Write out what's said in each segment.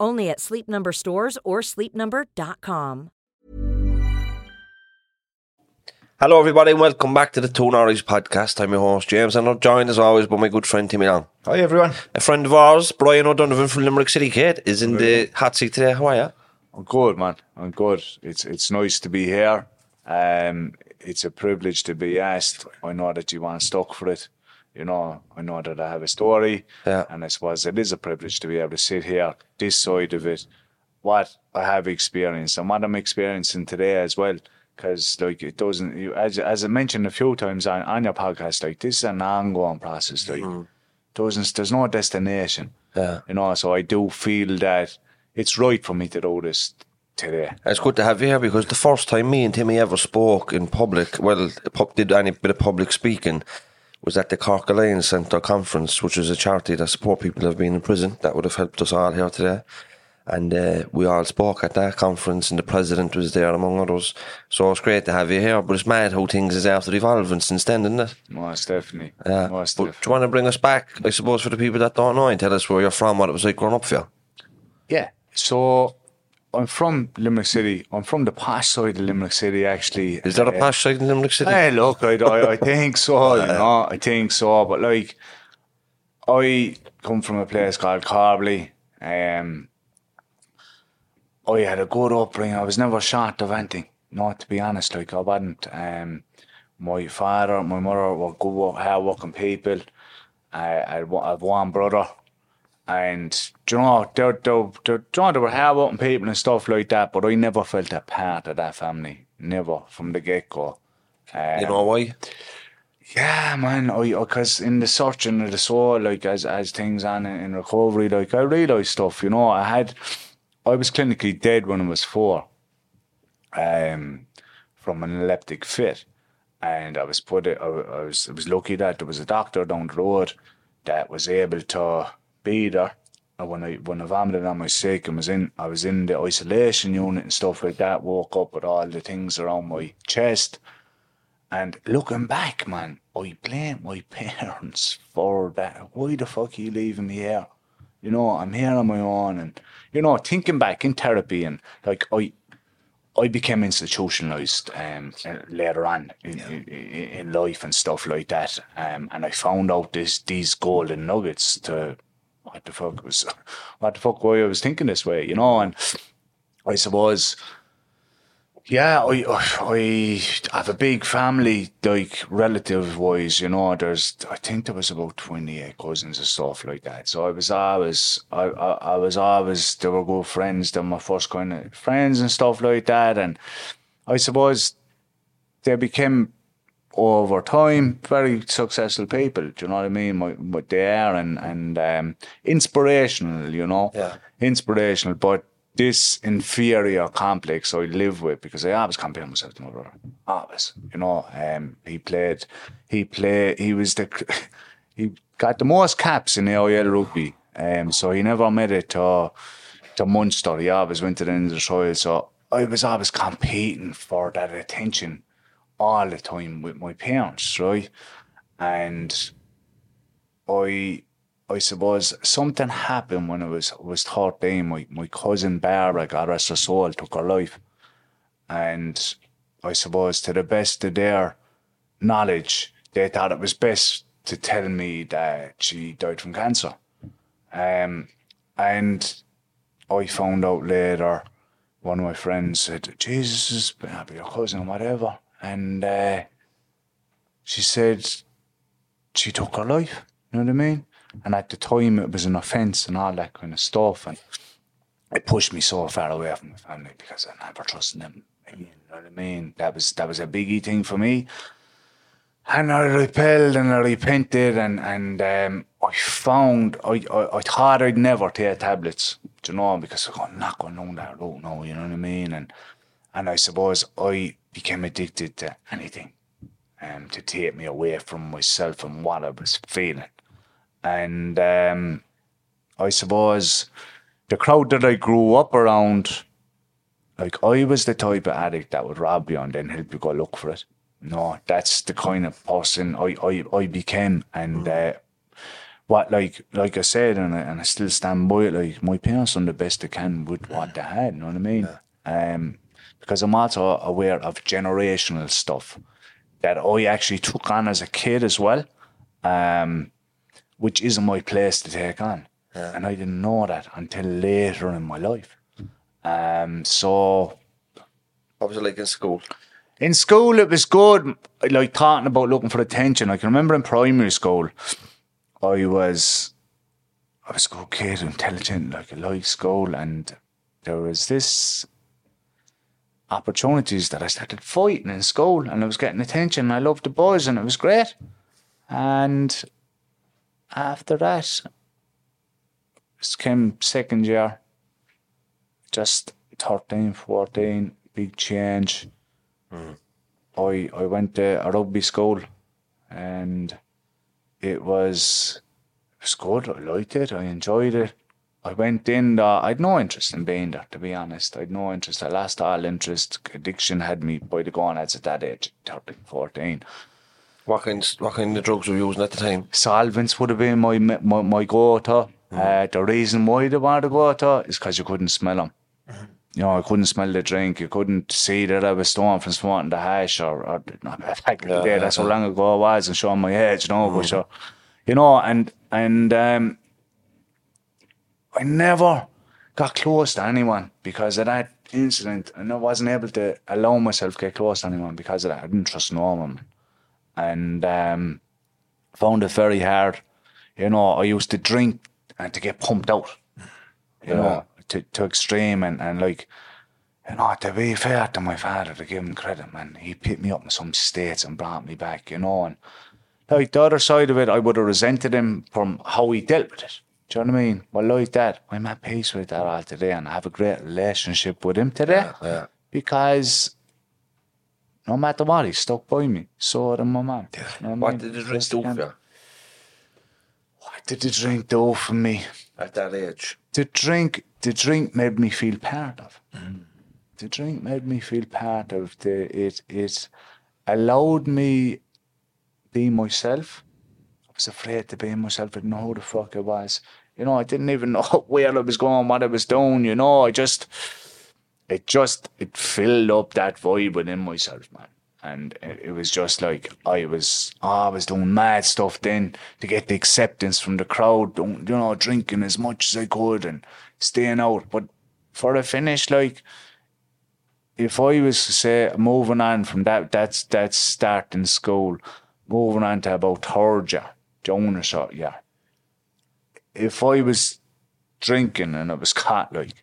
Only at Sleep Number stores or sleepnumber.com. Hello, everybody, and welcome back to the Two Norries podcast. I'm your host, James, and I'm joined as always by my good friend Timmy Long. Hi everyone. A friend of ours, Brian O'Donovan from Limerick City, Kid, is in the hot seat today. How are you? I'm good, man. I'm good. It's it's nice to be here. Um, it's a privilege to be asked. I know that you want stuck for it. You know, I know that I have a story, Yeah. and I suppose it is a privilege to be able to sit here, this side of it, what I have experienced and what I'm experiencing today as well. Because like it doesn't, you, as as I mentioned a few times on, on your podcast, like this is an ongoing process. Like mm-hmm. doesn't, there's no destination. Yeah. You know, so I do feel that it's right for me to do this today. It's good to have you here because the first time me and Timmy ever spoke in public, well, did any bit of public speaking, was at the Cork Alliance Centre conference, which is a charity that support people who have been in prison. That would have helped us all here today. And uh, we all spoke at that conference, and the president was there among others. So it's great to have you here. But it's mad how things is after evolving since then, isn't it? Most definitely. Yeah. Most But do you want to bring us back, I suppose, for the people that don't know, and tell us where you're from, what it was like growing up for you? Yeah. So I'm from Limerick City. I'm from the posh side of Limerick City, actually. Is there a Uh, posh side in Limerick City? Hey, look, I, I, I think so, you know, I think so. But like, I come from a place called Corbally. Um, I had a good upbringing. I was never short of anything. Not to be honest, like I wasn't. Um, my father, my mother were good, hard working people. I, I had I have one brother, and you know, they, they, they, do you know, they were people and stuff like that. But I never felt a part of that family. Never from the get go. you know why? Yeah, man. I because in the searching of the soul, like as as things on in, in recovery, like I realised stuff. You know, I had, I was clinically dead when I was four, um, from an epileptic fit, and I was put. I, I was I was lucky that there was a doctor down the road that was able to be there. And when I when I vomited on my sick and was in I was in the isolation unit and stuff like that. Woke up with all the things around my chest. And looking back, man, I blame my parents for that. Why the fuck are you leaving me here? You know, I'm here on my own, and you know, thinking back in therapy and like I, I became institutionalized um later on in, in, in life and stuff like that. Um, and I found out this these golden nuggets to what the fuck was what the fuck why I was thinking this way, you know, and I suppose. Yeah, I, I have a big family, like relative wise, you know. There's, I think there was about twenty eight cousins and stuff like that. So I was always, I, I, I was always, they were good friends. They were my first kind of friends and stuff like that. And I suppose they became over time very successful people. Do you know what I mean? My, what they are and and um, inspirational. You know, Yeah. inspirational. But this inferior complex I live with because I always compare myself to my brother. Always, you know. Um, he played, he played, he was the, he got the most caps in the AIL rugby. Um, so he never made it to to Munster. He always went to the end of the trial. So I was always competing for that attention all the time with my parents, right? And I I suppose something happened when I was was 13. My my cousin Barbara, God rest her soul, took her life. And I suppose to the best of their knowledge, they thought it was best to tell me that she died from cancer. Um, and I found out later, one of my friends said, Jesus, is your cousin, whatever. And uh, she said, she took her life. You know what I mean? And at the time, it was an offence and all that kind of stuff. And it pushed me so far away from my family because I never trusted them. You know what I mean? That was that was a biggie thing for me. And I repelled and I repented and and um, I found I, I I thought I'd never take tablets, you know, because I'm not going down that road now, you know what I mean? And and I suppose I became addicted to anything um, to take me away from myself and what I was feeling. And um, I suppose the crowd that I grew up around, like I was the type of addict that would rob you and then help you go look for it. No, that's the kind of person I, I, I became. And uh, what, like like I said, and I, and I still stand by it, like my parents done the best they can with what they had, you know what I mean? Um, because I'm also aware of generational stuff that I actually took on as a kid as well, um, which isn't my place to take on. And I didn't know that until later in my life. Um, so What was it like in school? in school, it was good, like talking about looking for attention. I can remember in primary school, I was, I was a good kid, intelligent, like I liked school, and there was this opportunities that I started fighting in school, and I was getting attention. I loved the boys, and it was great. And after that, it came second year, just 13, 14, big change. Hmm. I I went to a rugby school, and it was it was good. I liked it. I enjoyed it. I went in. Uh, I'd no interest in being there, to be honest. I'd no interest. I lost all interest. Addiction had me by the gonads at that age, 13, 14. What kind, what kind of drugs were you using at the time? Solvents would have been my my, my go-to. Uh, the reason why they wanted to go to is because you couldn't smell them. You know, I couldn't smell the drink. You couldn't see that I was stoned from smoking the hash or, or not back in the day. That's how long ago it was and showing my age, you know. But sure, you know, and and um, I never got close to anyone because of that incident, and I wasn't able to allow myself to get close to anyone because of that. I didn't trust no one, and um, found it very hard. You know, I used to drink and to get pumped out. You know, to to extreme and and like. You know, to be fair to my father, to give him credit, man, he picked me up in some states and brought me back, you know, and like the other side of it, I would have resented him from how he dealt with it. Do you know what I mean? Well, like that, I'm at peace with that all today, and I have a great relationship with him today. yeah. Because no matter what, he stuck by me. So did my mum. You know What I did the drink do for you What did the drink do for me? at that age? the drink the drink made me feel part of. Mm. The drink made me feel part of the it it allowed me be myself. I was afraid to be myself. I didn't know who the fuck I was. You know, I didn't even know where I was going, what I was doing, you know. I just it just it filled up that void within myself, man. And it, it was just like I was ah, I was doing mad stuff then to get the acceptance from the crowd, doing, you know, drinking as much as I could and staying out. But for a finish, like if I was to say moving on from that that's that's starting school, moving on to about third shot year. If I was drinking and I was caught like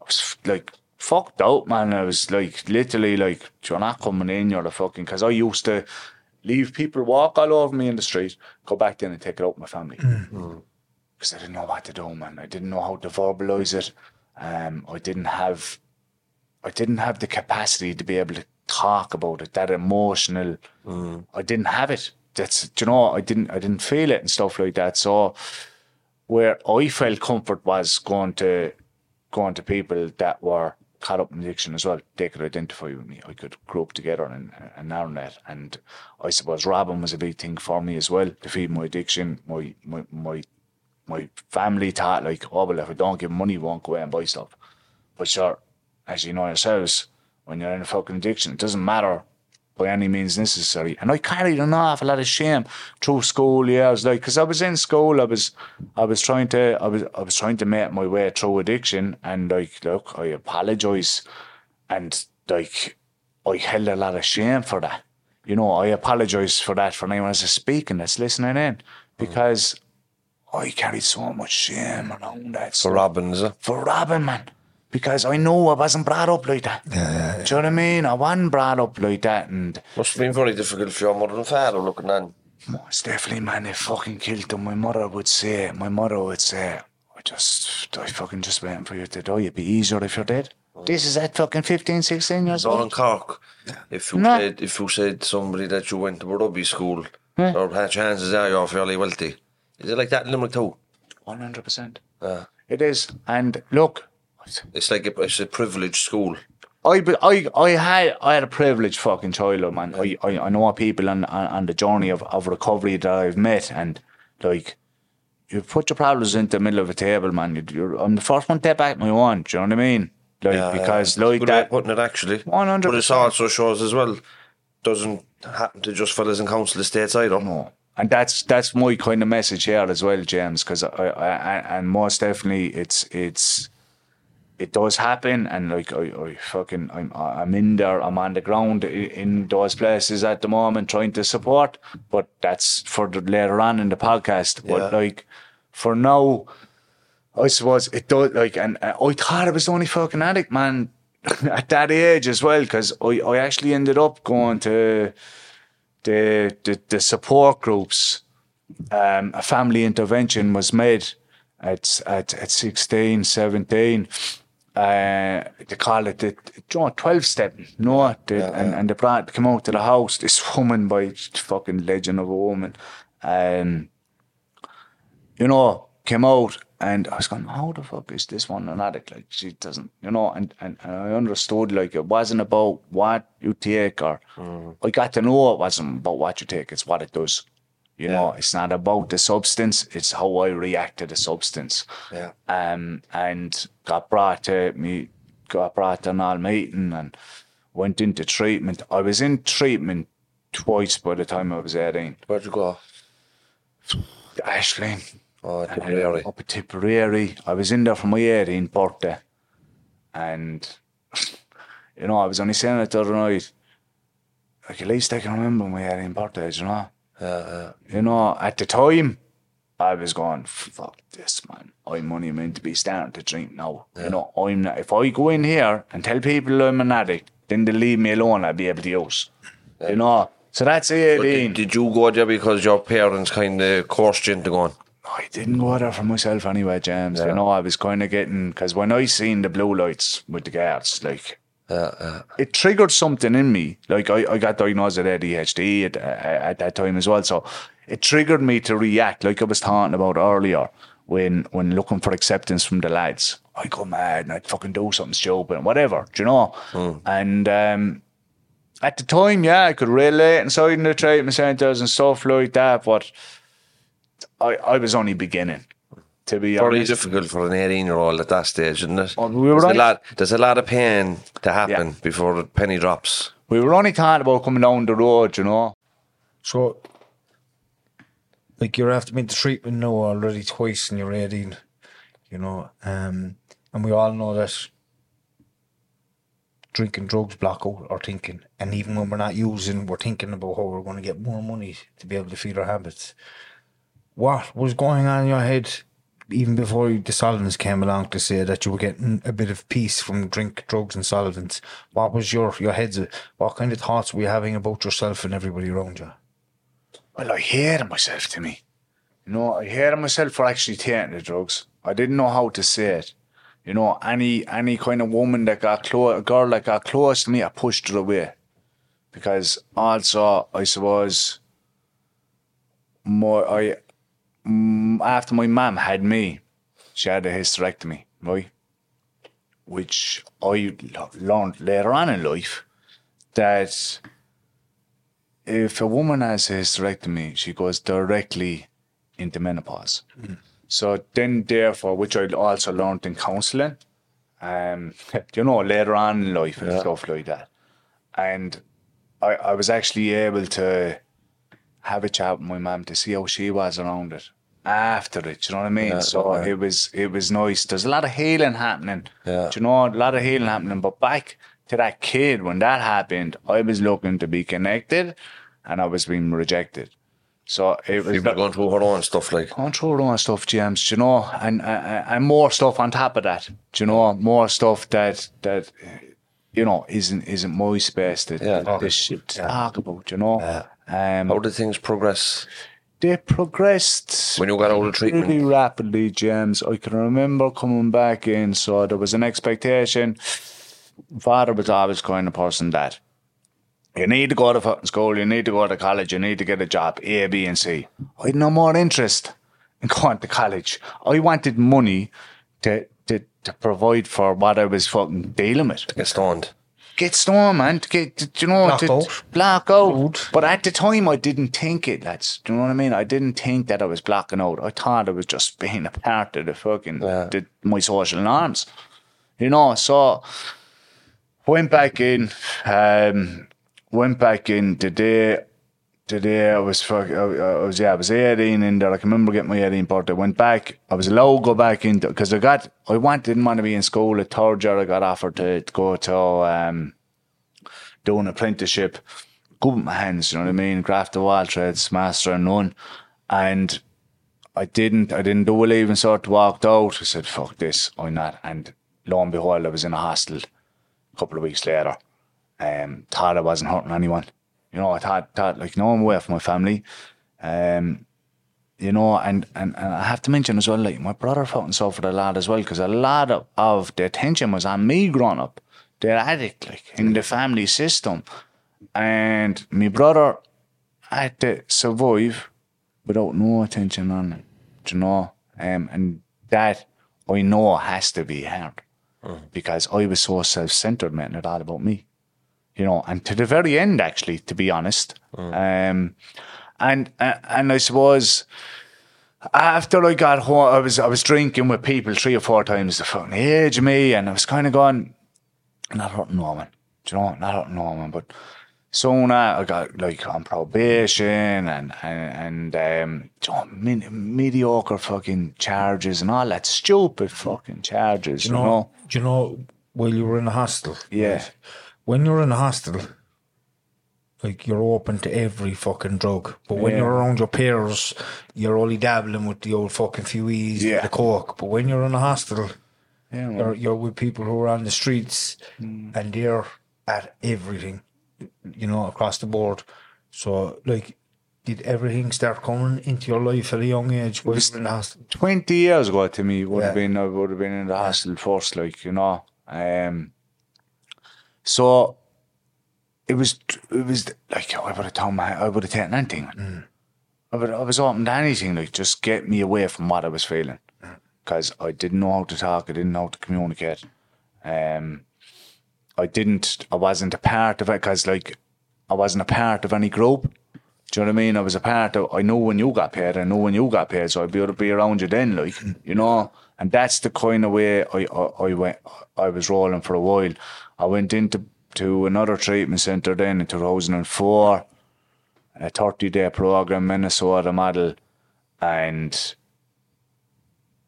I was like fucked out, man. I was like literally like, you're not coming in, you're the fucking because I used to leave people walk all over me in the street, go back in and take it out with my family. Mm. Mm. Because I didn't know what to do, man. I didn't know how to verbalize it. Um, I didn't have I didn't have the capacity to be able to talk about it, that emotional mm. I didn't have it. That's do you know, I didn't I didn't feel it and stuff like that. So where I felt comfort was going to going to people that were caught up in addiction as well. They could identify with me. I could group together and and learn that. And I suppose robbing was a big thing for me as well to feed my addiction. My my my my family thought like, oh well, if I don't give money, I won't go away and buy stuff. But sure, as you know yourselves, when you're in a fucking addiction, it doesn't matter by any means necessary. And I carried an awful lot of shame through school. Yeah, I was like, because I was in school, I was, I was trying to, I was, I was trying to make my way through addiction, and like, look, I apologize, and like, I held a lot of shame for that. you know, I apologise for that for anyone that's speaking that's listening in because I carried so much shame around that For. Robin, is it? for Robin, man. Because I know I wasn't brought up like that. Do you know what I mean? I wasn't brought up like that, and Must have been very difficult for your mother and father looking on. most definitely, man, they fucking killed them. My mother would say, my mother would say, I just, I fucking just waiting for you to die. It'd be easier if you're dead. This is at fucking 15, 16 years Down in old. Cork, if you No. said if you said to somebody that you went to a rugby school, or had chances are you're fairly wealthy. Is it like that in Limerick too? 100%. Yeah. It is. And look, It's like a, it's a privileged school. I, I, I had I had a privileged fucking childhood, man. I, I, I know people on, on, on the journey of, of recovery that I've met, and like, you put your problems into the middle of a table, man. You, you're, I'm the first one to back my one. Do you know what I mean? Like Yeah, because yeah. like Good way of that, putting it actually. 100%. But it also shows as well doesn't happen to just fellas in council estates either. No. And that's that's my kind of message here as well, James. Because I, I, I and most definitely it's it's it does happen, and like I, I fucking I'm I'm in there, I'm on the ground in those places at the moment trying to support. But that's for the, later on in the podcast. But like for now, I suppose it does like, and uh, I thought I was the only fucking addict, man. At that age as well, because I, I actually ended up going to the, the, the support groups, um, a family intervention was made at, at, at 16, 17. Uh, they call it the know, 12 step, no, the, and, and they brought, came out to the house, this woman by fucking legend of a woman, um, you know, came out and I was going, how the fuck is this one an addict? Like she doesn't, you know, and, and, and I understood like it wasn't about what you take or I got to know it wasn't about what you take, it's what it does. You know, it's not about the substance, it's how I react to the substance. Yeah. Um and got brought to me got brought to an all meeting and went into treatment. I was in treatment twice by the time I was 18. Where'd you go? Ashling. Oh, Tipperary. Up at Tipperary. I was in there for my 18th birthday. And, you know, I was only saying it the other night. Like, at least I can remember my 18th birthday, you know? Yeah, You know, at the time, I was going, fuck this, man. I'm only meant to be starting to drink now. You know, I'm not, if I go in here and tell people I'm an addict, then they leave me alone, I'll be able to use. You know, so that's it. 18. did, did you go there because your parents kind of coerced you into going? I didn't go there for myself anyway, James. You know, I was kind of getting because when I seen the blue lights with the guards, like It triggered something in me. Like I, I got diagnosed with ADHD at, at that time as well, so it triggered me to react, like I was talking about earlier. When when looking for acceptance from the lads, I go mad and I'd fucking do something stupid and whatever, do you know? And um, at the time, yeah, I could relate inside in the treatment centres and stuff like that, but I, I was only beginning. To be Very honest, difficult for an 18 year old at that stage, isn't it? We were there's, right. a lot, there's a lot of pain to happen Yeah. before the penny drops. we were only talking about coming down the road, you know. So, like you're after been to treatment now already twice and you're 18, you know, um, and we all know that drinking drugs block out our thinking. And even when we're not using, we're thinking about how we're going to get more money to be able to feed our habits. What was going on in your head even before the solvents came along to say that you were getting a bit of peace from drink, drugs, and solvents? What was your your head's? What kind of thoughts were you having about yourself and everybody around you? Well, I hated myself to me. You know, I hated myself for actually taking the drugs. I didn't know how to say it. You know, any any kind of woman that got close, a girl that got close to me, I pushed her away. Because also, I suppose, more I after my mum had me, she had a hysterectomy, right? Which I learned later on in life that if a woman has a hysterectomy, she goes directly into menopause. So then, therefore, which I also learned in counselling, um, you know, later on in life and stuff like that. And I, I was actually able to have a chat with my mum to see how she was around it after it. You know what I mean? so it was it was nice. There's a lot of healing happening. Yeah. Do you know a lot of healing happening? But back to that kid when that happened, I was looking to be connected, and I was being rejected. So it was People going through her own stuff like. going through all stuff, James. do You know, and and and more stuff on top of that. do You know, more stuff that that you know isn't isn't my space that Yeah. this shit to talk about. do You know, um, How did things progress they progressed when you got out of treatment? really rapidly, James. I can remember coming back in, so there was an expectation. Father was always kind of person that you need to go to fucking school, you need to go to college, you need to get a job, A, B, and C. I had no more interest in going to college. I wanted money to to, to provide for what I was fucking dealing with to Get stoned. Get storm, man. Get, you know, Black to, out. black out. But at the time, I didn't think it, lads. Do you know what I mean? I didn't think that I was blacking out. I thought I was just being a part of the fucking Yeah. the, my social norms. You know, so went back in. Um, went back in the day. The day I was fuck, I, was yeah, I was eighteen there. I can remember getting my 18th birthday. Went back. I was to go back into because I got I want didn't want to be in school at third year. I got offered to, to go to um, do an apprenticeship. Good with my hands, you know what I mean? Craft of all trades, master and none. And I didn't I didn't do a leaving cert, walked out. I said, fuck this, I'm not? And lo and behold, I was in a hostel a couple of weeks later. Um, thought I wasn't hurting anyone. You know, I thought, thought like, no, I'm away from my family. Um, you know, and, and, and I have to mention as well, like, my brother fucking suffered a lot as well, because a lot of, of the attention was on me growing up. They're addict, like, in the family system. And my brother had to survive without no attention on him, you know? Um, and that, I know, has to be hard. Because I was so self centered, man, it all about me you know, and to the very end, actually, to be honest. Um, and uh, and I suppose after I got home, I was I was drinking with people three or four times the fucking age of me, and I was kind of going, not hurting no one, do you know, not hurting no one, but. Soon I got like on probation and and, and um, you know, mediocre fucking charges and all that stupid fucking charges, you you know. know, do you know while you were in the hostel? Yeah. right, When you're in a hostel, like you're open to every fucking drug. But when Yeah. you're around your peers, you're only dabbling with the old fucking fewies, Yeah. the coke. But when you're in a hostel, Yeah, you're, you're with people who are on the streets Mm. and they're at everything, you know, across the board. So, like, did everything start coming into your life at a young age? you in the hostel? 20 years ago to me would have been I would have been in the hostel first, like, you know. Um so it was it was like I would have told my I would have taken anything. Mm. I would I was open to anything, like just get me away from what I was feeling. Mm. Because I didn't know how to talk, I didn't know how to communicate. Um I didn't I wasn't a part of it because like I wasn't a part of any group. Do you know what I mean? I was a part of. I know when you got paid. I know when you got paid, so I'd be able to be around you then, like mm. you know. And that's the kind of way I, I, I went. I was rolling for a while. I went into to another treatment centre then in 2004, a 30 day program, Minnesota model, and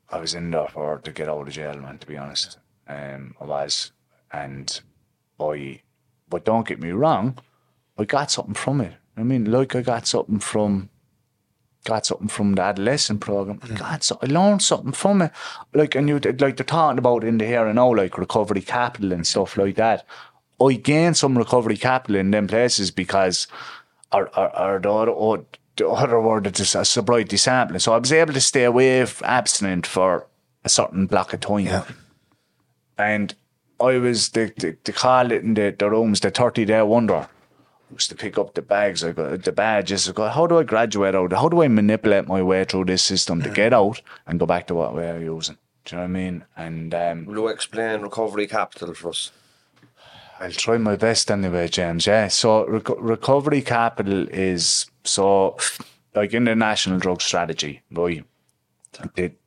I was in there for to get out of jail, man. To be honest, um, I was, and I. But don't get me wrong, I got something from it. I mean, like I got something from got something from the adolescent program. I got so, I learned something from it. Like and you like they're talking about in the here and now, like recovery capital and stuff like that. I gained some recovery capital in them places because or or, or the other or oh, the other word is a sobriety sampling. So I was able to stay away abstinent for a certain block of time. Yeah. And I was the the, the call it in the, the rooms the thirty day wonder was to pick up the bags. I got the badges. I go, how do I graduate out? How do I manipulate my way through this system to get out and go back to what we're using? Do you know what I mean? And um, Will you explain recovery capital for us? I'll try my best anyway, James. Yeah. So reco- recovery capital is so like in the national drug strategy, right? It,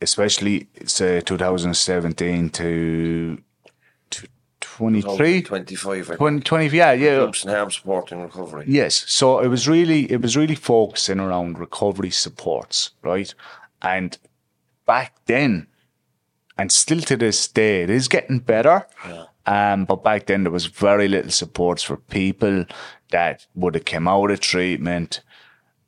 especially say 2017 to, to 23, 25. I 20, 20 yeah, yeah. Groups and harm supporting recovery. Yes. So it was really it was really focusing around recovery supports, right? And back then, and still to this day, it is getting better. Um, but back then there was very little supports for people that would have come out of treatment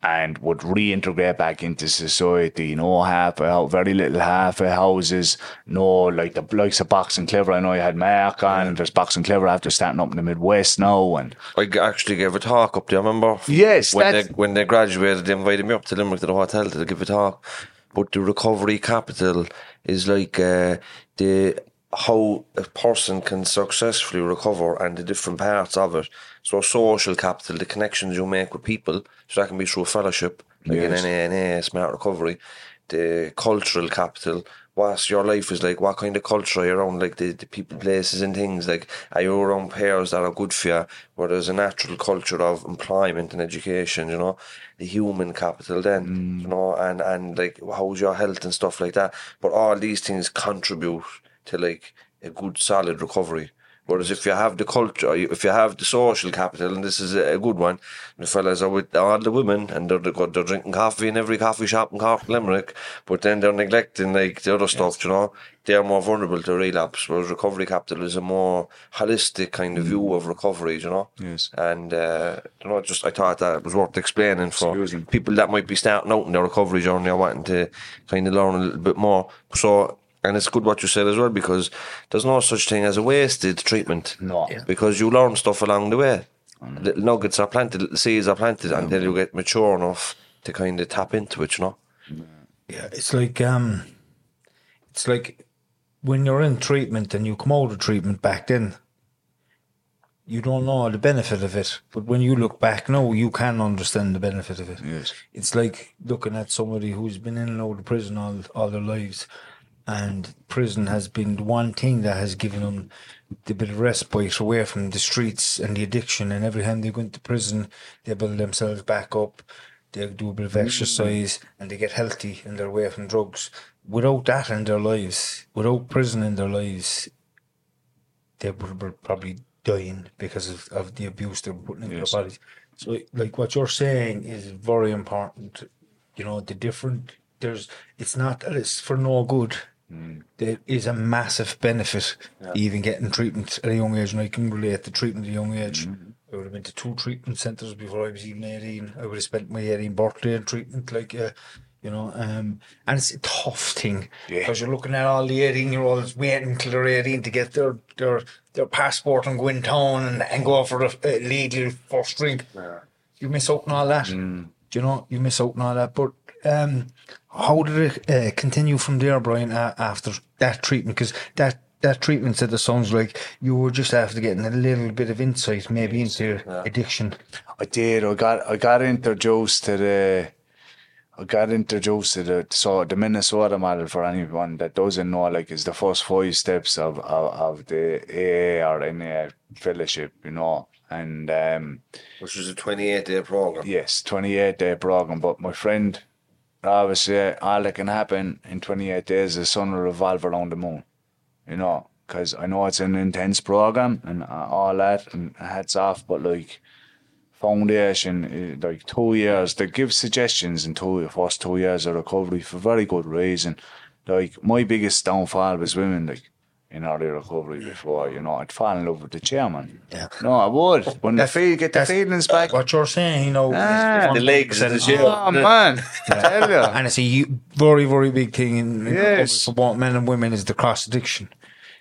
and would reintegrate back into society. No half a very little half a houses. No like the likes of Boxing Clever. I know you had Mark on. And there's Boxing Clever after starting up in the Midwest now, and I actually gave a talk up there, remember? Yes, When they, when they graduated, they invited me up to Limerick to the hotel to give a talk. But the recovery capital is like uh, the how a person can successfully recover and the different parts of it. So social capital, the connections you make with people, so that can be through a fellowship, like Yes. an NA, Smart Recovery. The cultural capital, what your life is like, what kind of culture you're you around, like the, the people, places and things, like are you around pairs that are good for you, where there's a natural culture of employment and education, you know, the human capital then, mm. you know, and, and like how's your health and stuff like that. But all these things contribute to like a good solid recovery. Whereas if you have the culture, if you have the social capital, and this is a good one, the fellas are with all the women and they're, they're, drinking coffee in every coffee shop in Cork, Limerick, but then they're neglecting like the other stuff, you know, they're more vulnerable to relapse. Whereas recovery capital is a more holistic kind of view of recovery, you know. Yes. And uh, you know, just I thought that it was worth explaining for Excuse people that might be starting out in their recovery journey or wanting to kind of learn a little bit more. So, and it's good what you said as well because there's no such thing as a wasted treatment. No. Because you learn stuff along the way. Little nuggets are planted, little seeds are planted, and then you get mature enough to kind of tap into it, you know? Yeah, it's like um, it's like when you're in treatment and you come out of treatment back then. You don't know the benefit of it, but when you look back now, you can understand the benefit of it. Yes. It's like looking at somebody who's been in and out of prison all all their lives, and prison has been the one thing that has given them the bit of respite away from the streets and the addiction. And every time they go into prison, they build themselves back up. They do a bit of mm. exercise and they get healthy and they're away from drugs. Without that in their lives, without prison in their lives, they would were probably dying because of, of the abuse they were putting into Yes. their bodies. So, like what you're saying is very important. You know, the different there's it's not that it's for no good. There is a massive benefit even getting treatment at a young age, and I can relate to treatment at a young age. I would have been to two treatment centres before I was even eighteen. I would have spent my 18 birthday in treatment, like uh, you know, um, and it's a tough thing Yeah. because you're looking at all the 18 year olds waiting till they're 18 to get their their, their passport and go in town and, and go for a, uh, legal first drink. You miss out on all that. Do you know? You miss out on all that. But um, how did it uh, continue from there, Brian, uh, after that treatment? Because that that treatment said it sounds like you were just after getting a little bit of insight, maybe into addiction. I did. I got I got introduced to the I got introduced to the so the Minnesota model for anyone that doesn't know like is the first five steps of of, of the AA or NA fellowship, you know. And um Which was a 28 day program. yes, twenty eight day program. But my friend obviously all that can happen in twenty eight days is the sun will revolve around the moon. You know, because I know it's an intense program and uh, all that and hats off, but like foundation, uh, like two years, they give suggestions in two first two years of recovery for very good reason. Like my biggest downfall was women, like in early recovery before, you know, I'd fall in love with the chairman. Yeah. No, I would. When the feel get the That's- feelings back. What you're saying, you know, Ah, the legs of the chair. Oh man, I tell you. and it's a u- very, very big thing in, in Yes. for both men and women is the cross addiction.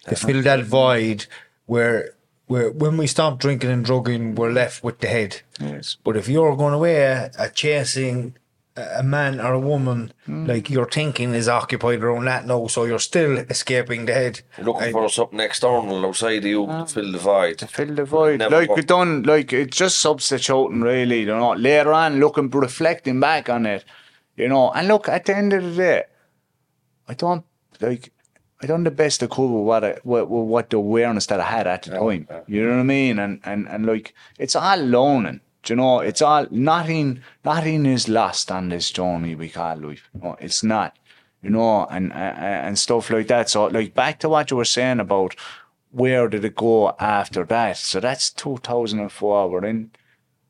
They fill that void where where when we stop drinking and drugging, we're left with the head. Yes. But if you're going away at chasing a a man or a woman, Hmm. like your thinking is occupied around that now, so you're still escaping the head. Looking And- for something external outside of you to fill the void. to fill the void. Never like worked. we done, like it's just substituting really. You know, later on, looking, reflecting back on it, you know. And look, at the end of the day, I don't like. I done the best I could with what I, with, with what the awareness that I had at the time. You know what I mean? And and and like it's all learning. Do you know? It's all nothing. Nothing is lost on this journey we call life. Know, it's not. You know, and, and and stuff like that. So like back to what you were saying about where did it go after that? So that's 2004. We're in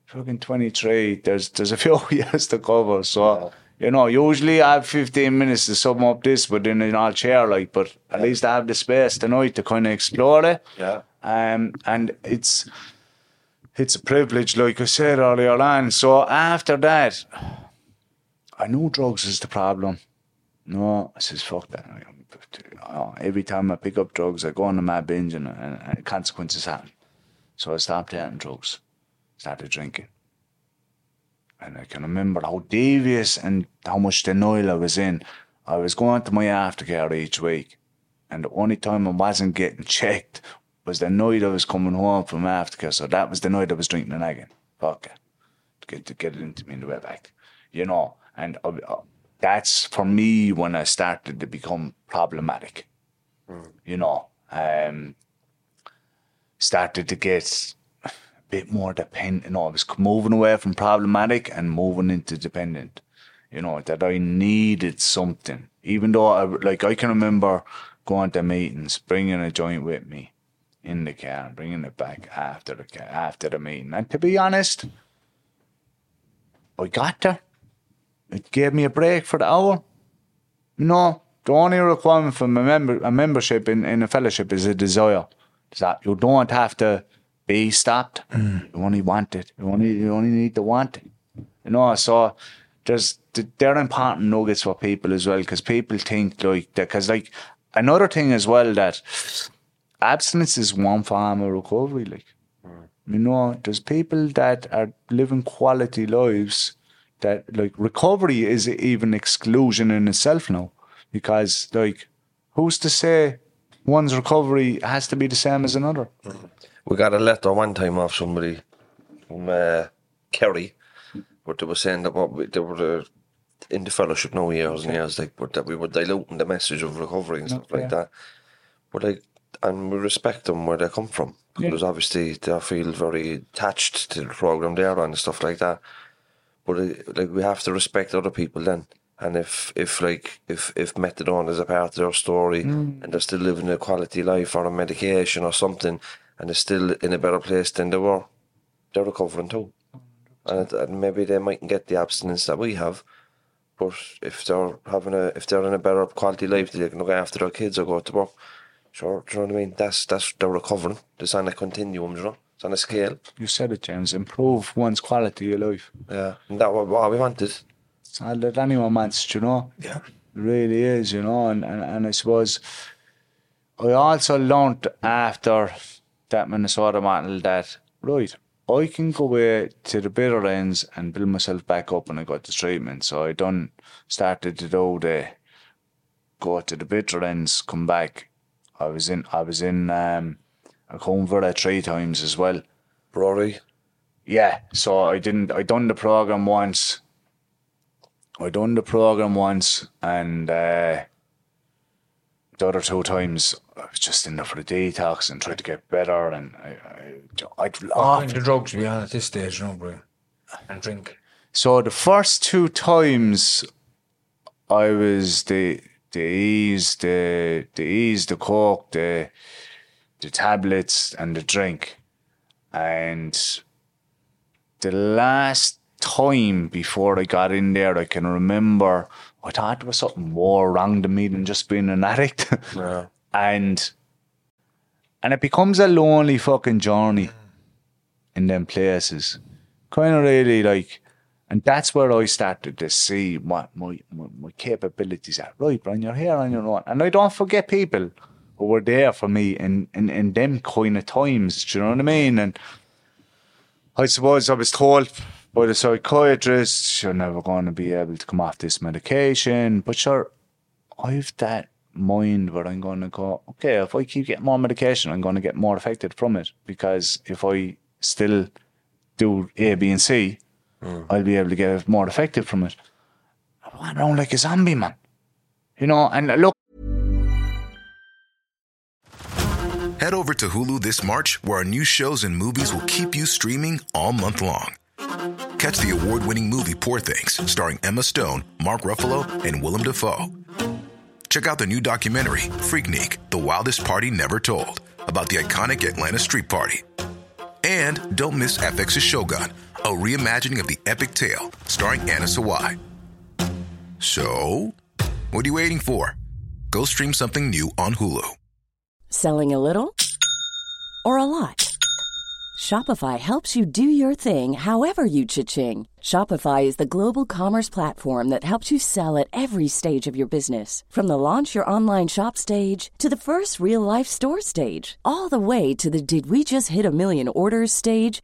fucking 23. There's there's a few years to cover. So You know, usually I have 15 minutes to sum up this but within an all chair, like, but at least I have the space tonight to kind of explore it. Yeah. Um, and it's it's a privilege, like I said earlier on. So after that, I knew drugs is the problem. No, I says fuck that. Oh, every time I pick up drugs, I go on a mad binge and, and, and consequences happen. So I stopped taking drugs, started drinking. And I can remember how devious and how much denial I was in. I was going to my aftercare each week. And the only time I wasn't getting checked was the night I was coming home from aftercare. So that was the night I was drinking an again. Fuck it. To get, to get it into me in the way back. You know, and that's for me when I started to become problematic. You know, um, started to get a bit more dependent. You know, I was moving away from problematic and moving into dependent. You know, that I needed something. Even though, I, like, I can remember going to meetings, bringing a joint with me in the car, and bringing it back after the ca- after the meeting. And to be honest, I got there. It gave me a break for the hour. No, the only requirement for a, member, a membership in, in a fellowship is a desire. Is that you don't have to be stopped. Mm. You only want it. You only you only need to want it. You know, so there's they're important nuggets for people as well because people think like that. Because like another thing as well that abstinence is one form of recovery. Like you know, there's people that are living quality lives that like recovery is even exclusion in itself now because like who's to say one's recovery has to be the same as another We got a letter one time off somebody from uh, Kerry, but they were saying that what we, they were uh, in the fellowship now years and years, like, but that we were diluting the message of recovery and stuff yeah. like that. But like, and we respect them where they come from because obviously they feel very attached to the program they're on and stuff like that. But uh, like, we have to respect other people then. And if, if like if if methadone is a part of their story and they're still living a quality life or a medication or something, and they're still in a better place than they were, they're recovering too. And, and maybe they mightn't get the abstinence that we have, but if they're having a if they're in a better quality life, they can look after their kids or go to work. Sure, do you know what I mean? That's that's they're recovering. It's on a continuum, you know. It's on a scale. you said it James improve one's quality of life Yeah, and that what, what we wanted. it's all that anyone wants you know Yeah. It really is you know and, and, and I suppose I also learned after that Minnesota model that right I can go away to the bitter ends and build myself back up when I got the treatment. So I done started to do the go to the bitter ends, come back. I was in I was in um a Cuan Mhuire three times as well. Bruree, Yeah, so I didn't. I done the program once. I done the program once, and uh, the other two times I was just in there for the detox and tried to get better. And I, I, I'd What love. kind of drugs we on at this stage, you know, bro? And drink. So the first two times, I was the the ease, the the ease, the coke, the the tablets, and the drink, and the last time before I got in there, I can remember I thought there was something more wrong to me than just being an addict, Yeah. and and it becomes a lonely fucking journey in them places. Kind of really like, and that's where I started to see what my, my, my capabilities are. Right, Brian, you're here on your own. And I don't forget people who were there for me in, in, in them kind of times. Do you know what I mean? And I suppose I was told by the psychiatrist, you're never going to be able to come off this medication. But sure, I've that mind where I'm going to go, okay, if I keep getting more medication, I'm going to get more affected from it. Because if I still do A, B, and C, Mm. I'll be able to get more effective from it. I went around like a zombie, man. You know, and look, Head over to Hulu this March, where our new shows and movies will keep you streaming all month long. Catch the award winning movie Poor Things, starring Emma Stone, Mark Ruffalo, and Willem Dafoe. Check out the new documentary, Freaknik The Wildest Party Never Told, about the iconic Atlanta Street Party. And don't miss FX's Shogun, a reimagining of the epic tale, starring Anna Sawai. So, what are you waiting for? Go stream something new on Hulu. Selling a little or a lot? Shopify helps you do your thing however you cha-ching. Shopify is the global commerce platform that helps you sell at every stage of your business. From the launch your online shop stage to the first real life store stage, all the way to the did we just hit a million orders stage.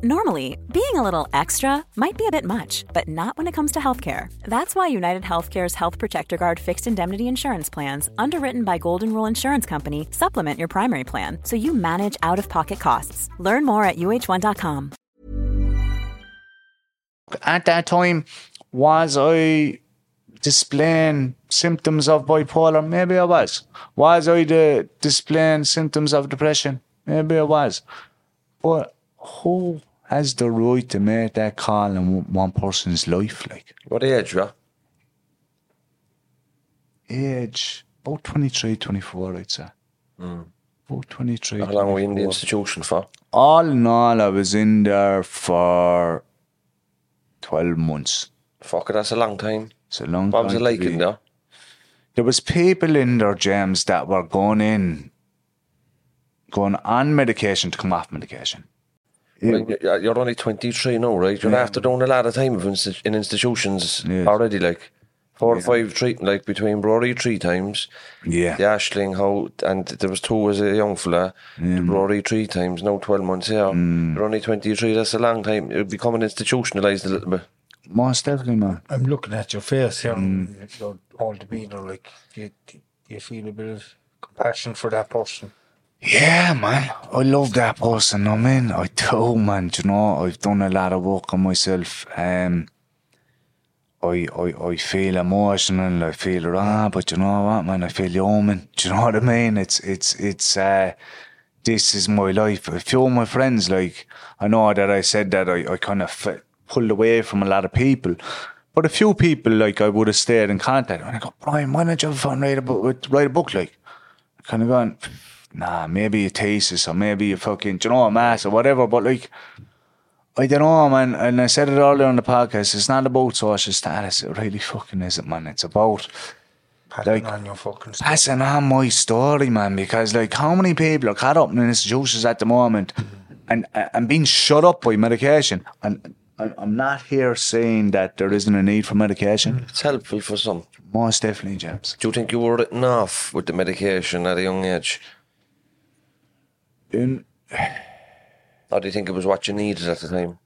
Normally, being a little extra might be a bit much, but not when it comes to healthcare. That's why United Healthcare's Health Protector Guard fixed indemnity insurance plans, underwritten by Golden Rule Insurance Company, supplement your primary plan so you manage out of pocket costs. Learn more at uh1.com. At that time, was I displaying symptoms of bipolar? Maybe I was. Was I the displaying symptoms of depression? Maybe I was. But who has the right to make that call in one person's life? Like What age, yeah? age about 23, 24, I'd say. Hmm. About 23. How long were you in the institution for? All in all, I was in there for 12 months. Fuck it, that's a long time. It's a long What was it like in there? There was people in there, James, that were going in, going on medication to come off medication. Like, you're you're only 23 now, right? You're after doing a lot of time insti- in institutions Yes. already, like four or five treat, like between Bruree three times, Yeah. the Ashling, how, and there was two as a young fella, the Bruree three times, now 12 months here. Mm. You're only 23, that's a long time. You're becoming institutionalised a little bit. Most definitely, man. I'm looking at your face here. Mm. Your whole demeanour, like, do you, do you feel a bit of compassion for that person? Yeah, man. I love that person. I mean, I do, man. Do you know, I've done a lot of work on myself. Um, I, I, I feel emotional. I feel raw, but you know what, man? I feel human. Do you know what I mean? It's, it's, it's. Uh, this is my life. A few of my friends, like, I know that I said that I, I kind of f- pulled away from a lot of people. But a few people, like, I would have stayed in contact. And I go, Brian, why don't you have fun write a book? Write a book, like, kind of going, nah, maybe a thesis or maybe a fucking, do you know, a mass or whatever. But like, I don't know, man. And I said it earlier on the podcast. It's not about social status. It really fucking isn't, man. It's about Passing Like- on your fucking stuff. passing on my story, man. Because like, how many people are caught up in institutions at the moment and and being shut up by medication? And I'm not here saying that there isn't a need for medication. It's helpful for some. Most definitely, James. Do you think you were written off with the medication at a young age? In, Or do you think it was what you needed at the time?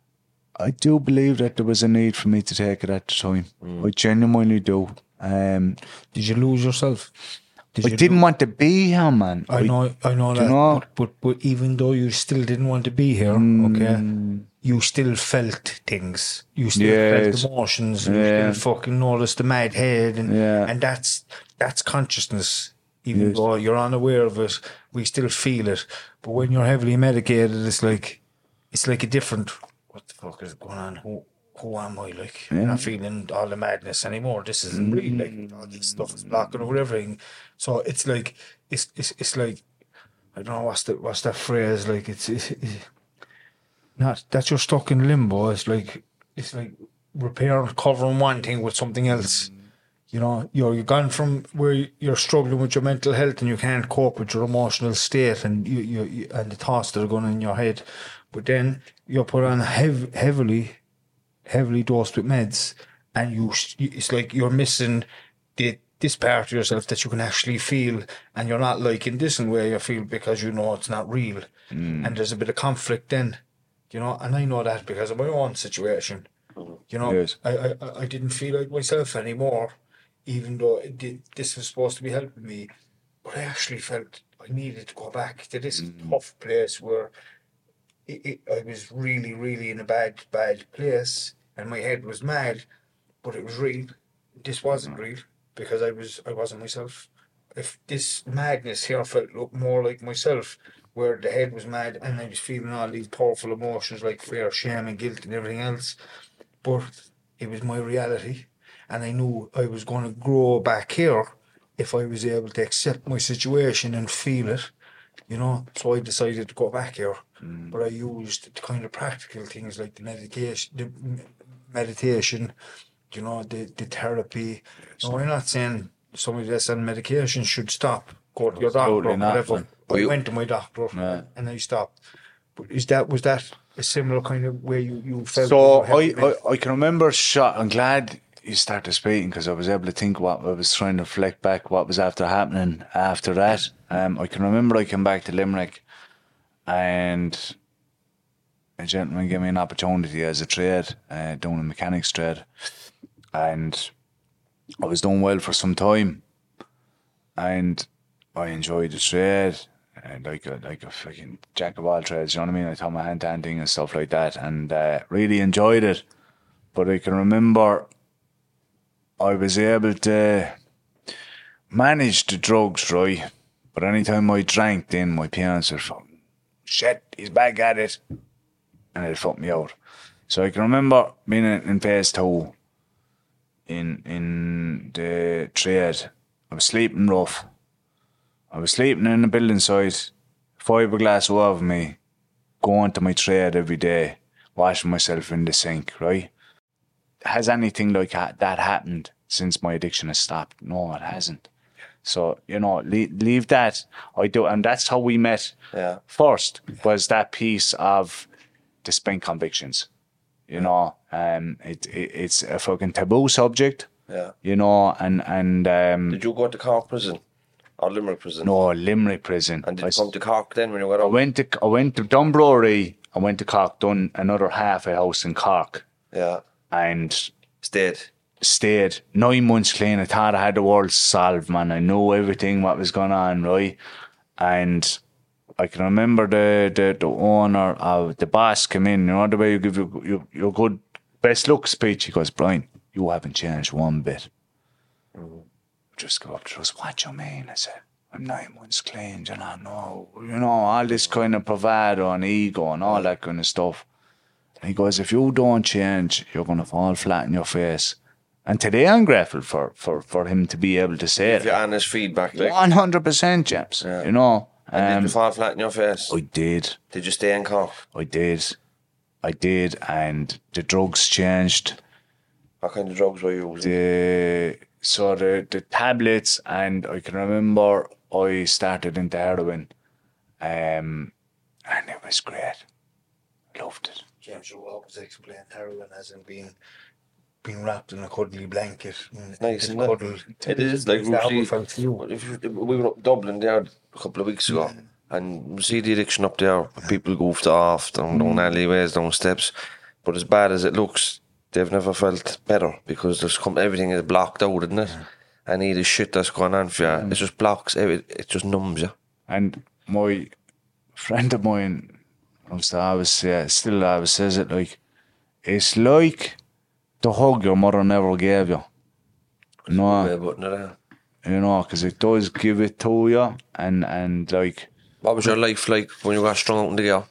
I do believe that there was a need for me to take it at the time. I genuinely do. Um, Did you lose yourself? Did I you didn't want to be here, man. I know, I know that. know? But, but, but even though you still didn't want to be here, Mm. okay, you still felt things. You still Yes. felt emotions. And Yeah. You still fucking noticed the mad head, and Yeah. and that's that's consciousness. Even though you're unaware of it, we still feel it. But when you're heavily medicated, it's like it's like a different. What the fuck is going on? Who who am I? Like I'm not feeling all the madness anymore. This isn't real. Like mm. all this stuff is blocking over everything. So it's like it's it's it's like I don't know what's the what's that phrase like it's, it's, it's not that you're stuck in limbo. It's like it's like repair covering one thing with something else. You know, you're you're gone from where you're struggling with your mental health and you can't cope with your emotional state and you, you, you and the thoughts that are going in your head. But then you're put on hev- heavily, heavily dosed with meds, and you it's like you're missing the this part of yourself that you can actually feel, and you're not like in this way you feel because you know it's not real, mm. and there's a bit of conflict then, you know, and I know that because of my own situation, mm. you know, Yes. I I- I didn't feel like myself anymore, even though it did, this was supposed to be helping me, but I actually felt I needed to go back to this mm. tough place where it, it, I was really, really in a bad, bad place, and my head was mad, but it was real. This wasn't mm. real because I was, I wasn't myself. If this madness here felt more like myself, where the head was mad and I was feeling all these powerful emotions like fear, shame, and guilt and everything else. But it was my reality, and I knew I was going to grow back here if I was able to accept my situation and feel it. You know, so I decided to go back here. Mm. But I used the kind of practical things like the meditation, the meditation, you know, the, the therapy. No, I'm not saying somebody that's on medication should stop. Go to your doctor or Absolutely not, whatever. man. I you- went to my doctor Yeah. and I stopped. But is that was that a similar kind of way you, you felt? So I. I, I can remember shot. I'm glad you start started speaking because I was able to think what I was trying to reflect back what was after happening after that. Um, I can remember I came back to Limerick and a gentleman gave me an opportunity as a trade, uh, doing a mechanics trade, and I was doing well for some time, and I enjoyed the trade. And like a like a fucking jack of all trades, you know what I mean? I taught my hand to and stuff like that, and uh, really enjoyed it. But I can remember I was able to manage the drugs, right? But anytime I drank, then my parents were fucking shit. He's back at it, and it fucked me out. So I can remember being in, phase two in in the trade. I was sleeping rough. I was sleeping in the building site, fiberglass over me, going to my trade every day, washing myself in the sink, right? Has anything like that happened since my addiction has stopped? No, it hasn't. So, you know, leave, leave that. I do, and that's how we met Yeah. first, was that piece of the spent convictions. You know, um, it, it it's a fucking taboo subject, Yeah. you know, and, and, um, Did you go to Cork prison or Limerick prison? no, Limerick prison. And did I you come to Cork then when you got I went to I went to Dunbrody. I went to Cork, done another half a house in Cork, Yeah. And Stayed. stayed nine months clean. I thought I had the world solved, man. I knew everything what was going on, right? And I can remember the the, the owner of the boss came in. You know the way you give your your, your good best look speech. He goes, Brian, you haven't changed one bit. Mm-hmm. Just go up to us. What you mean? I said. I'm nine months clean, you know, no, you know, all this mm-hmm. kind of bravado and ego and all that kind of stuff. He goes, if you don't change, you're going to fall flat in your face. And today I'm grateful for, for, for him to be able to say Your it. honest feedback, like. 100%, James. You know, And did um, you fall flat in your face? I did. Did you stay in Cork? I did. I did. And the drugs changed. What kind of drugs were you using? The, so the, the tablets, and I can remember I started into heroin. Um, and it was great. Loved it. James, you always explain heroin hasn't been being wrapped in a cuddly blanket. and Nice, it's isn't it? It is like Is that how Ruthie- it felt to you? If we were up Dublin there a couple of weeks ago, and we see the addiction up there. People goofed off down, down mm. alleyways, down steps. But as bad as it looks, they've never felt better because there's come, everything is blocked out, isn't it? Any of the shit that's going on for you, mm. it just blocks. It, it just numbs you. And my friend of mine used to always say, still always says it like, it's like the hug your mother never gave you. No, know, Way about you know, because it does give it to you, and and like What was your life like when you got strung out in the girl?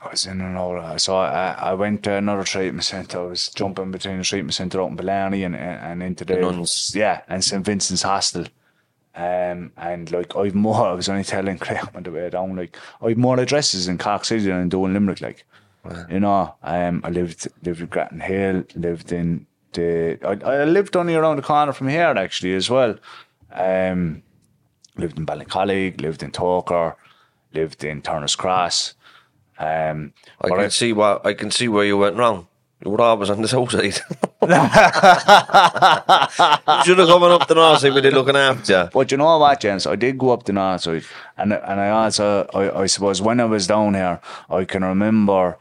I was in and out. So I, I went to another treatment centre. I was jumping between the treatment centre out in Blarney and and into the, nuns. Yeah, and St Vincent's Hostel. Um, and like I've more. I was only telling Graham on the way down. Like I've more addresses in Cork City than I do in Limerick. Like, you know, um, I lived lived in Grattan Hill. Lived in the. I, I lived only around the corner from here actually as well. Um, lived in Ballincollig. Lived in Togher. Lived in Turner's Cross. Um, I can see what I can see where you went wrong. You were always on the south side. you should have come up the north side with it looking after you. But you know what, James? I did go up the north side, and and I also, uh, I, I suppose, when I was down here, I can remember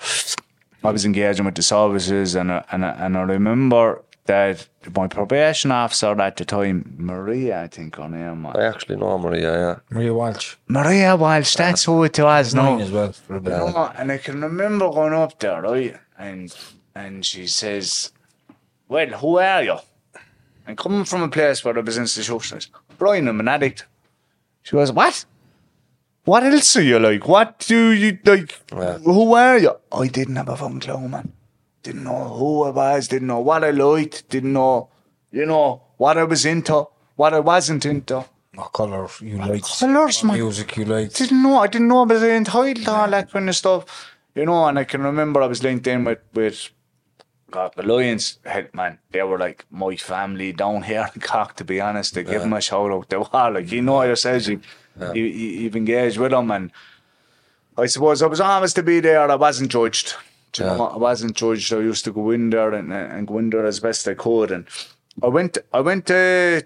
I was engaging with the services, and I- and and I remember that my probation officer at the time, Maria, I think her name was. I actually know Maria, yeah. Maria Walsh. Maria Walsh, that's who it was. No, Mine as well. For a bit. No, and I can remember going up there, right? And and she says, Well, who are you? And coming from a place where I was institutionalized, Brian, I'm an addict. She goes, What? what else are you like? What do you like? Who are you? I didn't have a fucking clue, man. Didn't know who I was. Didn't know what I liked. Didn't know, you know, what I was into, what I wasn't into. What colour you like? colours, man. Music you like? Didn't know. I didn't know about the entitled all that kind of stuff. You know, and I can remember I was linked in with with God, the Lions head man. They were like my family down here in Cork. To be honest, to give them a shout out. They were like, you know yourselves, you, you, you, you've engaged with them, and I suppose I was honest to be there. I wasn't judged. Do you know what? I wasn't judged. I used to go in there and, and go in there as best I could. And I went I went to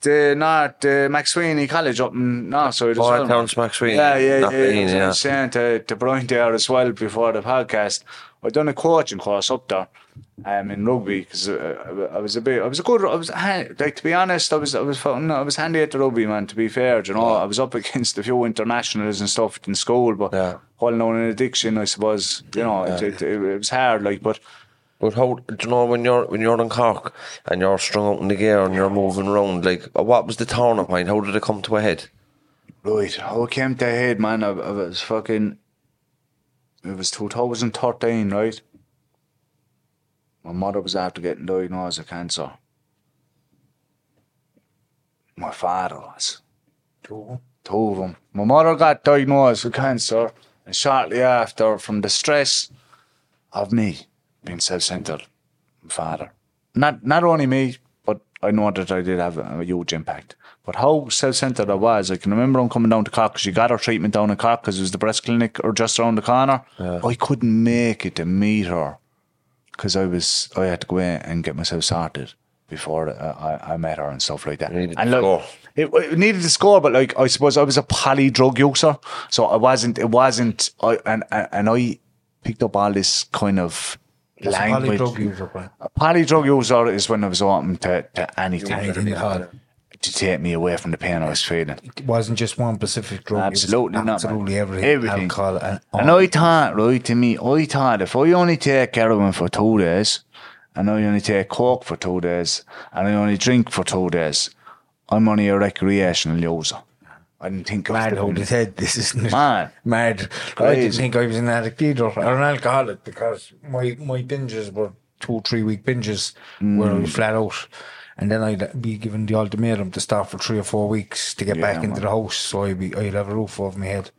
the North uh, MacSwiney College up in Northside as Oh, well. MacSwiney. Yeah, yeah, Not yeah. Bean, I was saying to, to Brian there as well before the podcast. I done a coaching course up there, um, in rugby because uh, I was a bit, I was a good, I was like to be honest, I was, I was, fucking- I was handy at the rugby man. To be fair, you know, I was up against a few internationals and stuff in school, but Yeah. holding on an addiction, I suppose, you know, it, it, it, it was hard, like, but. But how do you know when you're when you're in Cork and you're strung out in the gear and you're moving around? Like, what was the turning point? How did it come to a head? Right, how it came to a head, man? I, I was fucking. It was 2013, right? My mother was after getting diagnosed with cancer. My father was. Two of them. My mother got diagnosed with cancer, and shortly after, from the stress of me being self-centered, my father. Not not only me, I know that I did have a, a huge impact. But how self-centered I was, I can remember him coming down to Cork because she got her treatment down in Cork because it was the breast clinic or just around the corner. I couldn't make it to meet her because I was I had to go in and get myself sorted before I, I, I met her and stuff like that. And to look, it, it needed to score, but like I suppose I was a poly drug user, so I wasn't. It wasn't. I and and I picked up all this kind of Language. polydrug user, Brian. A poly drug user is when I was open to, to anything Anything to take me away from the pain I was feeling. It wasn't just one specific drug. Absolutely not. man. Absolutely everything. Everything. Alcohol and, And I thought, right, to me, I thought if I only take heroin for two days, and I only take coke for two days, and I only drink for two days, I'm only a recreational user. I didn't think Mad the- how they said this isn't it? Man. Mad. I didn't think I was an addict either, or an alcoholic, because my, my binges were two, three week binges where I Mm. was flat out. And then I'd be given the ultimatum to stop for three or four weeks to get back Yeah, into the house so I'd, be, I'd have a roof over my head.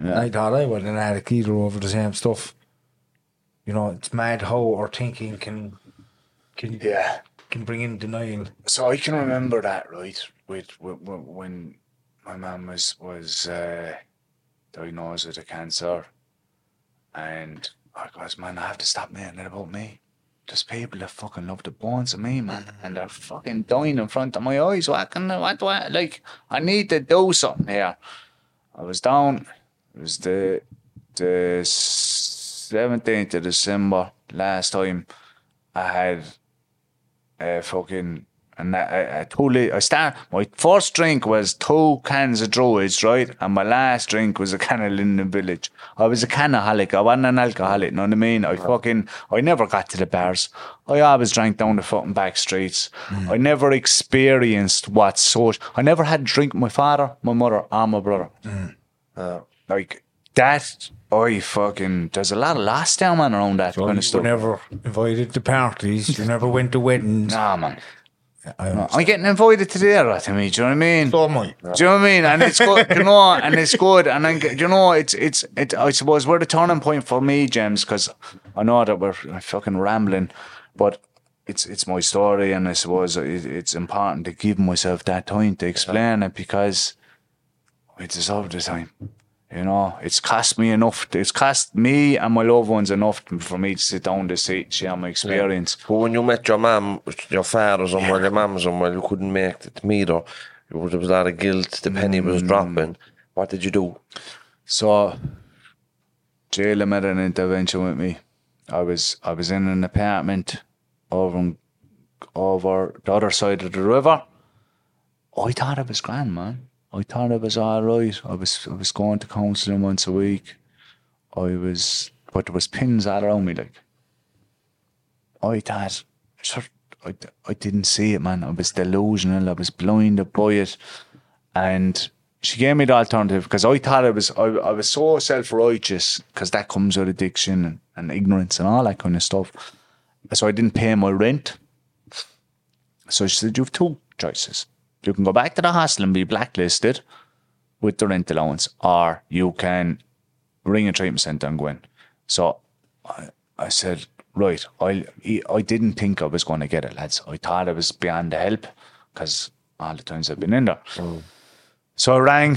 And I thought I wasn't an addict either over the same stuff. You know, it's mad how our thinking can can Yeah. can bring in denial. So I can remember that, right? With, with, with when my mum was was uh, diagnosed with a cancer, and I goes, man, I have to stop making it about me. There's people that fucking love the bones of me, man, and they're fucking dying in front of my eyes. What can I, what like? I need to do something here. I was down. It was the the seventeenth of December last time. I had a fucking and I, I li- I start my first drink was two cans of druids, right? And my last drink was a can of Linden Village. I was a canaholic. I wasn't an alcoholic. You Know what I mean? I fucking I never got to the bars. I always drank down the fucking back streets. I never experienced what so. I never had a drink with my father, my mother, or my brother. Uh, like that. I fucking there's a lot of lost down man around that So kind of stuff. were never invited to parties. You never went to weddings. Nah, man. I I'm getting invited to there, to me. Do you know what I mean? So am I. Do you know what I mean? And it's good, you know, and it's good. And then, you know, it's, it's, it, I suppose we're the turning point for me, James, because I know that we're fucking rambling, but it's, it's my story. And I suppose it, it's important to give myself that time to explain it because I deserve the time. You know, it's cost me enough. It's cost me and my loved ones enough for me to sit down to see, share my experience. But when you met your mum, your father somewhere, your mum somewhere, you couldn't make it to meet her. There was a lot of guilt. The penny was mm. dropping. What did you do? So, Jayla made an intervention with me. I was I was in an apartment over on- over the other side of the river. I thought it was grand, man. I thought it was all right. I was I was going to counselling once a week. I was, but there was pins all around me. Like I thought, sure, I, I didn't see it, man. I was delusional. I was blinded by it, and she gave me the alternative because I thought it was I, I was so self righteous because that comes with addiction and, and ignorance and all that kind of stuff. So I didn't pay my rent. So she said, "You have two choices. You can go back to the hostel and be blacklisted with the rent allowance, or you can ring a treatment centre and go in." So I, I said, "Right, I I didn't think I was going to get it, lads. I thought I was beyond the help because all the times I've been in there." Mm. So I rang.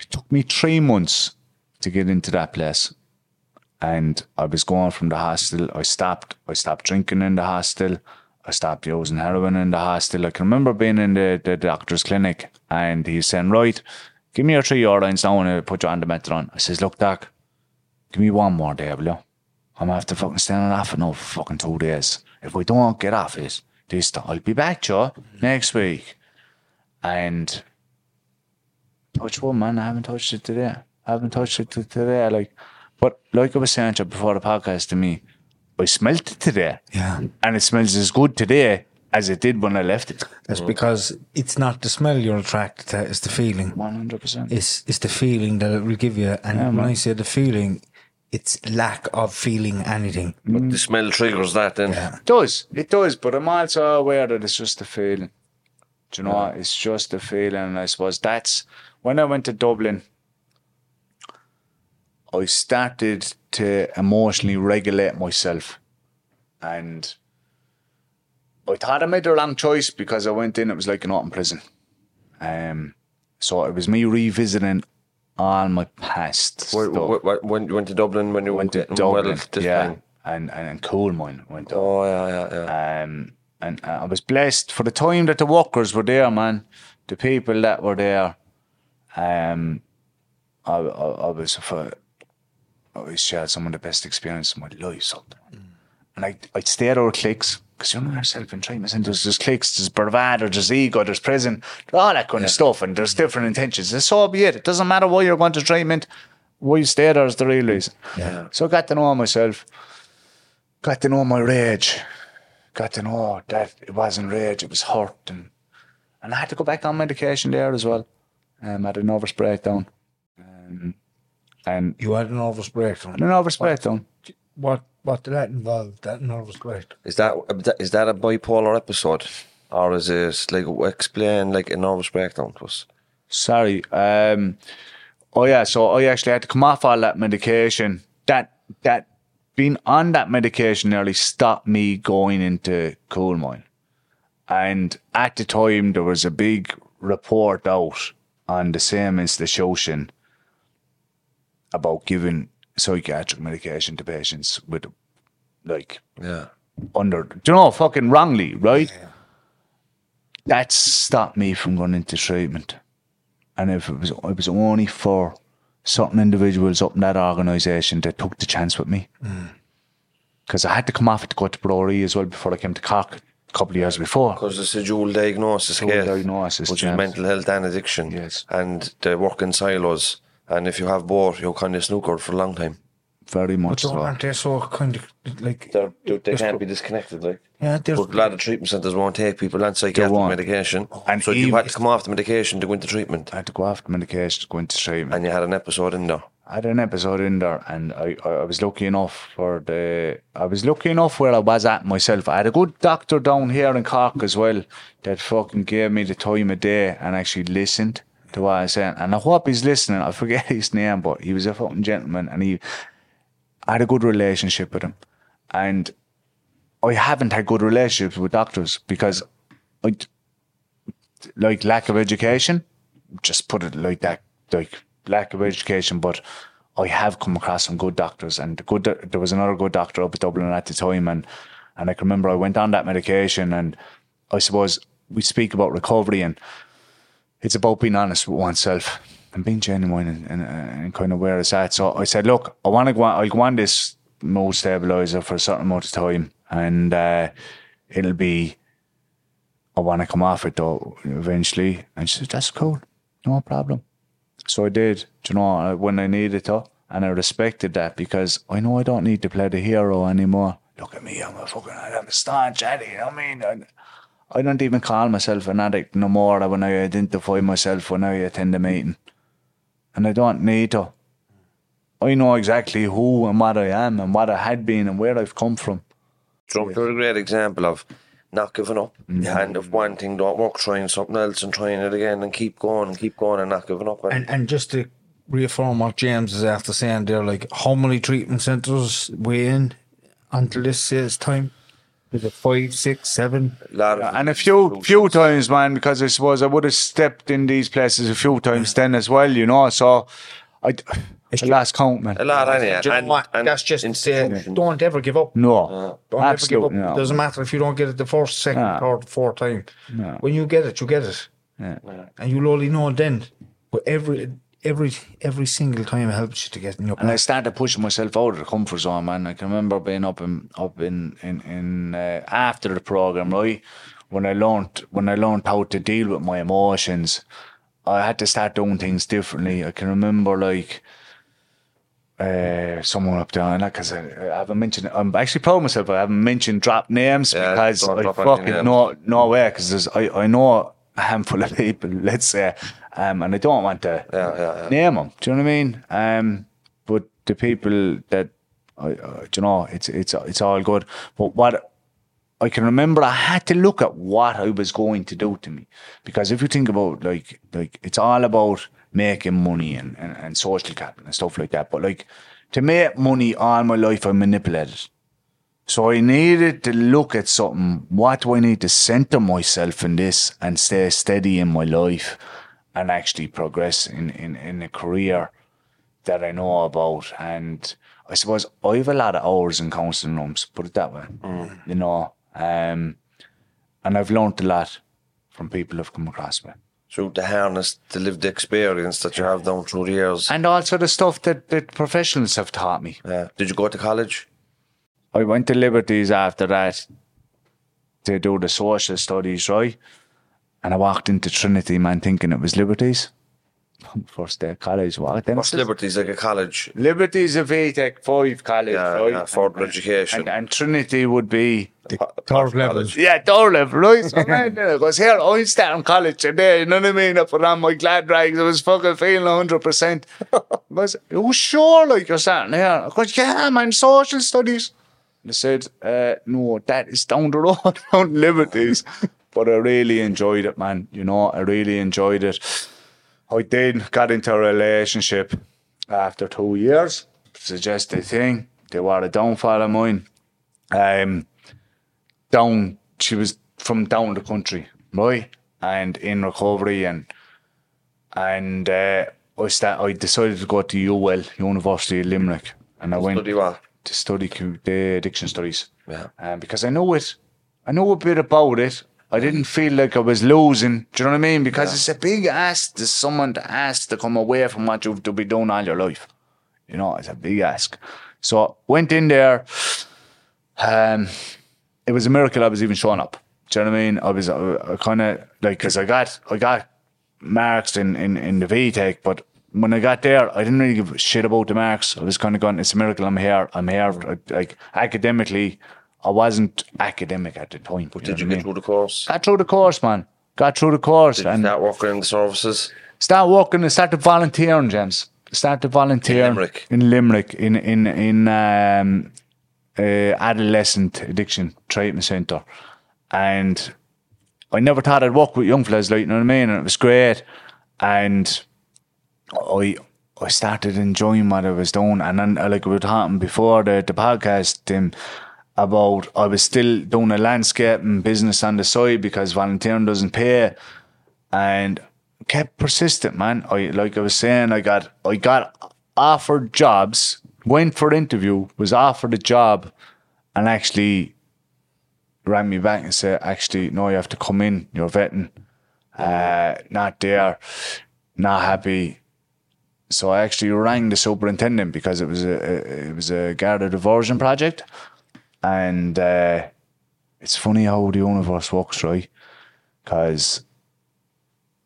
It took me three months to get into that place. And I was going from the hostel. I stopped. I stopped drinking in the hostel. I stopped using heroin in the hostel. I can remember being in the, the doctor's clinic and he's saying, Right, give me your three orlines now and I'll put you on the methadone. I says, Look, Doc, give me one more day, will you? I'm after fucking standing off for no fucking two days. If we don't get off it, this I'll be back, Joe, next week. And touch one, man. I haven't touched it today. I haven't touched it today. Like, but like I was saying to before the podcast to me, I smelt it today. Yeah. And it smells as good today as it did when I left it. That's because it's not the smell you're attracted to, uh, it's the feeling. 100%. It's it's the feeling that it will give you. And when. I say the feeling, it's lack of feeling anything. But the smell triggers that then. It does. It does. But I'm also aware that it's just a feeling. Do you know what? It's just a feeling. And I suppose that's when I went to Dublin, I started to emotionally regulate myself. And I thought I made the wrong choice because I went in, it was like an open prison. Um, so it was me revisiting all my past. Where, stuff. where, you went to Dublin when you went to Dublin, yeah, time? and, and and Coolmine went up. Oh yeah, yeah, yeah. Um, and uh, I was blessed for the time that the workers were there, man. The people that were there, um, I, I, I was for, I shared some of the best experience of my life. So, and I I stayed out of cliques because you know yourself in treatment centres. There's cliques, there's bravado, there's ego, there's prison, all that kind of stuff, and there's different intentions. And so be it. It doesn't matter why you're going to treatment. Why you stay there is the real reason. Yeah. So I got to know myself got to know my rage, got to know that it wasn't rage, it was hurt, and and I had to go back on medication there as well. Um, I had a nervous breakdown, um, and You had a nervous breakdown. a nervous breakdown. What what did that involve? That nervous breakdown. Is that is that a bipolar episode, or is it like explain like a nervous breakdown to us? Sorry. Um, oh yeah, so I actually had to come off all that medication. That that being on that medication nearly stopped me going into Coolmine. And at the time, there was a big report out on the same institution about giving psychiatric medication to patients with, like, Yeah. under, do you know, fucking wrongly, right? That stopped me from going into treatment. And if it was, it was only for certain individuals up in that organisation that took the chance with me. Mm. Because I had to come off it to go to Bruree as well before I came to Cork a couple of years before. Because it's a dual diagnosis Dual diagnosis, which James. is mental health and addiction. Yes. And they work in silos. And if you have both, you're kind of snookered for a long time. Very But much don't, so. aren't they so kind of like They're, they they can't be disconnected. Like, yeah? But a lot of treatment centres won't take people on psychiatric won't. medication. And so you even- had to come off the medication to go into treatment. I had to go off the medication to go into treatment. And you had an episode in there. I had an episode in there, and I, I, I was lucky enough for the. I was lucky enough where I was at myself. I had a good doctor down here in Cork as well that fucking gave me the time of day and actually listened to what I was saying. And I hope he's listening. I forget his name, but he was a fucking gentleman, and he. I had a good relationship with him, and I haven't had good relationships with doctors because I, like lack of education. Just put it like that, like lack of education. But I have come across some good doctors, and good there was another good doctor up at Dublin at the time, and and I can remember I went on that medication, and I suppose we speak about recovery, and it's about being honest with oneself and being genuine and, and, and kind of where it's at. So I said, look, I want to go on, I'll go on this mood stabilizer for a certain amount of time, and uh, it'll be. I want to come off it though eventually. And she said, That's cool. No problem. So I did, you know, when I needed to. And I respected that because I know I don't need to play the hero anymore. Look at me, I'm a fucking, I'm a staunch. I mean, I, I don't even call myself an addict no more when I identify myself when I attend a meeting. and I don't need to. I know exactly who and what I am and what I had been and where I've come from. Drunk are a great example of not giving up. Mm. And if one thing don't work, trying something else and trying it again and keep going and keep going and not giving up. Eh? And and just to reaffirm what James is after saying there, like how many treatment centres we in until this says time? Is it five, six, seven? a lot of And a few few times, man, because I suppose I would have stepped in these places a few times then as well, you know. So I, I lost count, man. a lot anyway. Do you know and, what? and That's just uh, to say, don't ever give up. No, uh, Don't ever give up. absolutely no. Doesn't matter if you don't get it the first, second, No. third, fourth time. When you get it, you get it, Yeah. and you'll only know then. But every every every single time it helps you to get in your And I started pushing myself out of the comfort zone, man. I can remember being up in up in in, in uh, after the program, right? When I learned when I learned how to deal with my emotions, I had to start doing things differently. I can remember like uh, someone up there, and I because I, I haven't mentioned, I'm actually proud of myself. I haven't mentioned drop names Yeah, because don't I fucking names. know no way because I I know a handful of people, let's say, um, and I don't want to Yeah, yeah, yeah. name them. Do you know what I mean? Um, but the people that I, uh, you know, it's it's it's all good. But what I can remember, I had to look at what I was going to do to me because if you think about like like it's all about making money and, and, and social capital and stuff like that. But like to make money all my life, I manipulated. So I needed to look at something. What do I need to center myself in this and stay steady in my life and actually progress in, in, in a career that I know about? And I suppose I have a lot of hours in counselling rooms, put it that way. You know, um, and I've learned a lot from people I've come across with. through the harness, the lived experience that you have done through the years. And also the stuff that, that professionals have taught me. Yeah. Did you go to college? I went to Liberties after that to do the social studies, right? And I walked into Trinity, man, thinking it was Liberties. First day of college, walked in. What's Liberty's like a college? Liberties of VTech 5 college, Yeah, right? yeah, further And- education. And, and Trinity would be, Third level. yeah, third level, right? So, man, because here, I'm starting college today, you know what I mean? I put on my glad rags, I was fucking feeling 100%. Because, oh, sure, like you're starting here. I goes, yeah, man, social studies. They said, uh, no, that is down the road, down Liberties. But I really enjoyed it, man. You know, I really enjoyed it. I did got into a relationship after two years. Suggested thing. They were a downfall of mine. Um, down, she was from down the country, right? And in recovery, and and uh, I start, I decided to go to UL, University of Limerick, and I went Study what? to study the addiction studies. Yeah. Um, because I know it, I know a bit about it. I didn't feel like I was losing. Do you know what I mean? Because it's a big ask to someone to ask to come away from what you've to be doing all your life. You know, it's a big ask. So I went in there. Um, it was a miracle I was even showing up. Do you know what I mean? I was uh, kind of like because I got I got marks in in in the VTech, but when I got there, I didn't really give a shit about the marks. I was kind of going, it's a miracle I'm here. I'm here. Like academically, I wasn't academic at the time. But Did you get through the course? Got through the course, man. Got through the course Did you and start working in the services? start working and started volunteering, James. Started volunteering In Limerick? in Limerick in in in um, uh, adolescent addiction treatment centre, and I never thought I'd work with young fellas, like you know what I mean, and it was great, and I I started enjoying what I was doing, and then uh, like we were talking before the the podcast, Tim, about I was still doing a landscaping business on the side because volunteering doesn't pay, and kept persistent, man. I like I was saying, I got I got offered jobs, went for interview, was offered a job, and actually rang me back and said, actually, no, you have to come in. You're vetting. Uh, not there, not happy. So I actually rang the superintendent because it was a, a it was a Garda diversion project, and uh, it's funny how the universe works, right? Because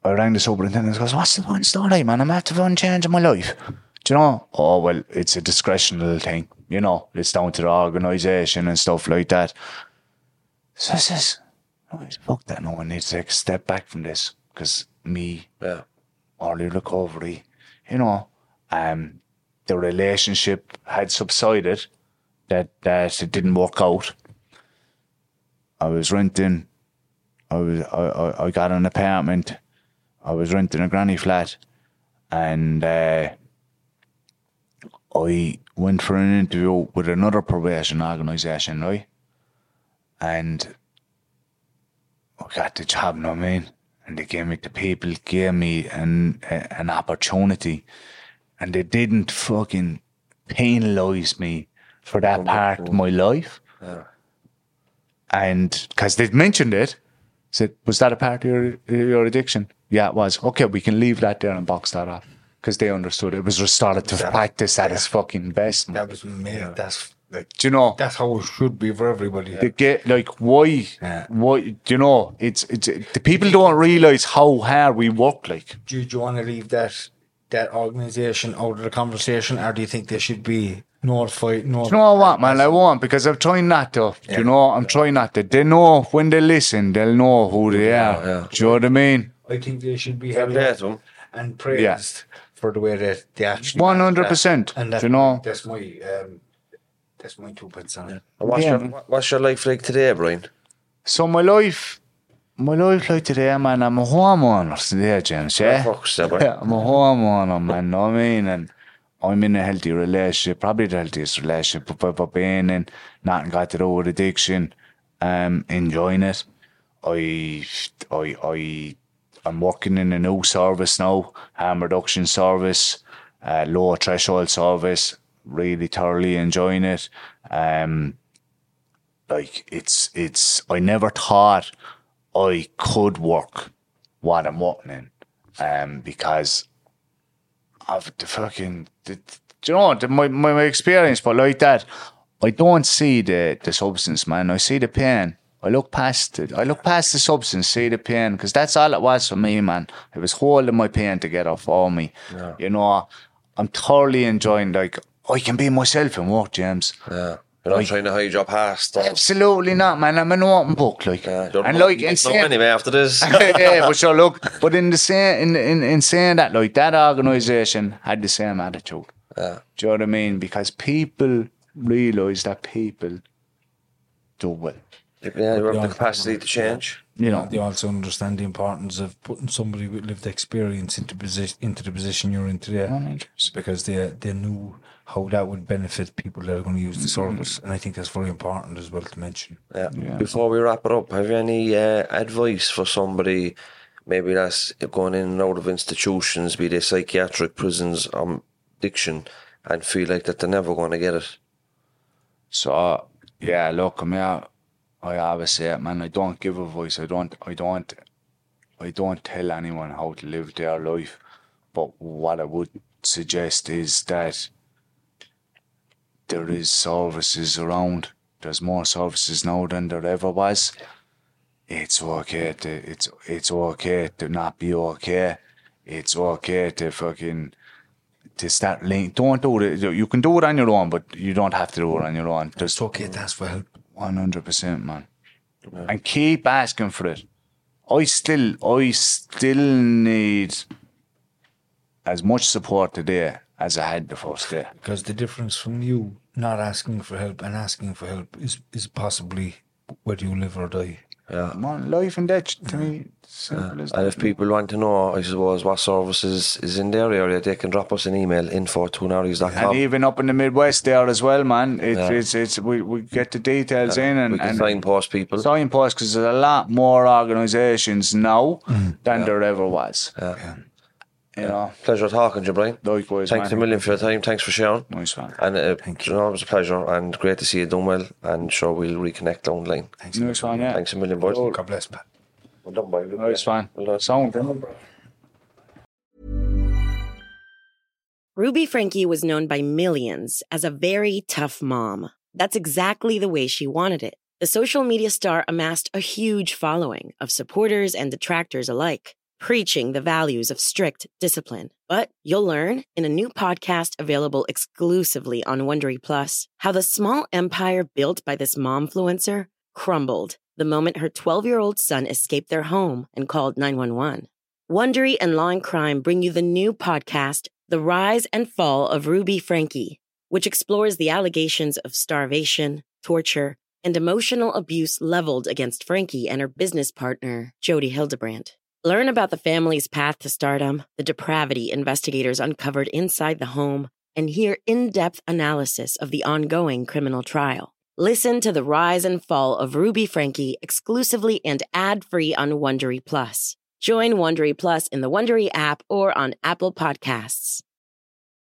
I rang the superintendent and goes, What's the one story, man? I'm after one change in my life. Do you know? Oh, well, it's a discretional thing. You know, it's down to the organisation and stuff like that. So I says, oh, fuck that. No, I need to take a step back from this because me, Yeah. early recovery, you know, um, the relationship had subsided, that it didn't work out. I was renting. I was I, I, I got an apartment. I was renting a granny flat, and uh, I went for an interview with another probation organisation, right? And I got the job, you know what I mean? And they gave me the people gave me an an opportunity, and they didn't fucking penalise me for that part of my life. And because they'd mentioned it, said, "Was that a part of your your addiction?" Yeah, it was. Okay, we can leave that there and box that off because they understood it was restorative practice at its fucking best. man. That was made. That's like Do you know? that's how it should be for everybody. the get like why Yeah. why do you know it's it's the people don't realize how hard we work like do, you- do you want to leave that that organisation out of the conversation, or do you think they should be notified? No, you know what man I won't because I'm trying not to do you know I'm trying not to they know when they listen they'll know who they are yeah. do you know what I mean I think they should be Fair held play up and praised for the way that they actually. 100%, And that's you know. my, that's my um, that's my two pence on it. And What's, Yeah. your, what's your life like today, Brian? so my life my life like today man I'm a homeowner today James yeah Fuck's. Yeah, I'm a homeowner, man. Know what I mean? And I'm in a healthy relationship, probably the healthiest relationship I've ever been in. Nothing got to do with addiction. Um, enjoying it. I, I, I, I'm working in a new service now, harm reduction service, uh, lower threshold service. Really thoroughly enjoying it. Um, like it's, it's. I never thought I could work what I'm working in, um, because of the fucking, the, do you know, the, my, my, my experience, but like that, I don't see the, the substance, man. I see the pain. I look past it. I look past the substance, see the pain, because that's all it was for me, man. It was holding my pain together for me. You know, I'm thoroughly enjoying, like, I can be myself in work, James. Yeah. You're not trying to hide your past. or- Absolutely not, man. I'm an open book, like, Yeah, you're and not- like, not and saying, anyway after this. yeah, but sure, look, but in the same, in, in, in saying that, like that organisation had the same attitude. Yeah. Do you know what I mean? Because people realise that people do well. yeah, you have the capacity to change. You know, They also understand the importance of putting somebody with lived experience into position into the position you're in today, because they they knew how that would benefit people that are going to use the service, and I think that's very important as well to mention. Yeah. Before we wrap it up, have you any uh, advice for somebody maybe that's going in and out of institutions, be they psychiatric prisons or addiction, and feel like that they're never going to get it? So yeah, look, I mean, I, I always say it, man. I don't give a voice. I don't. I don't. I don't tell anyone how to live their life. But what I would suggest is that there is services around. There's more services now than there ever was. It's okay to it's it's okay to not be okay. It's okay to fucking to start link. Don't do it. You can do it on your own, but you don't have to do it on your own. It's okay to ask for help. one hundred percent, man. And keep asking for it. I still, I still need as much support today as I had the first day. Because the difference from you not asking for help and asking for help is, is possibly whether you live or die. Yeah. Man, life and death to me, simple as And that. if people want to know, I suppose, what services is in their area, they can drop us an email info at And twonorries.com. even up in the Midwest there as well, man. It, Yeah. It's it's we, we get the details in and we can and signpost people. signpost because there's a lot more organisations now mm. than there ever was. Yeah. You know, Pleasure talking to you, Brian. likewise. Thanks man. a million for your time. Thanks for sharing. Nice one. And uh, you know, it was a pleasure and great to see you doing well. And sure, we'll reconnect down the line. Thanks. Nice one, yeah. Thanks a million, boys. God bless, Pat. Well done, boy. Nice one. Well done. Sound. Ruby Franke was known by millions as a very tough mom. That's exactly the way she wanted it. The social media star amassed a huge following of supporters and detractors alike, preaching the values of strict discipline. But you'll learn in a new podcast available exclusively on Wondery Plus how the small empire built by this momfluencer crumbled the moment her 12 year old son escaped their home and called 911. Wondery and Law and Crime bring you the new podcast, The Rise and Fall of Ruby Franke, which explores the allegations of starvation, torture, and emotional abuse leveled against Franke and her business partner, Jody Hildebrandt. Learn about the family's path to stardom, the depravity investigators uncovered inside the home, and hear in depth analysis of the ongoing criminal trial. Listen to the rise and fall of Ruby Franke exclusively and ad free on Wondery Plus. Join Wondery Plus in the Wondery app or on Apple Podcasts.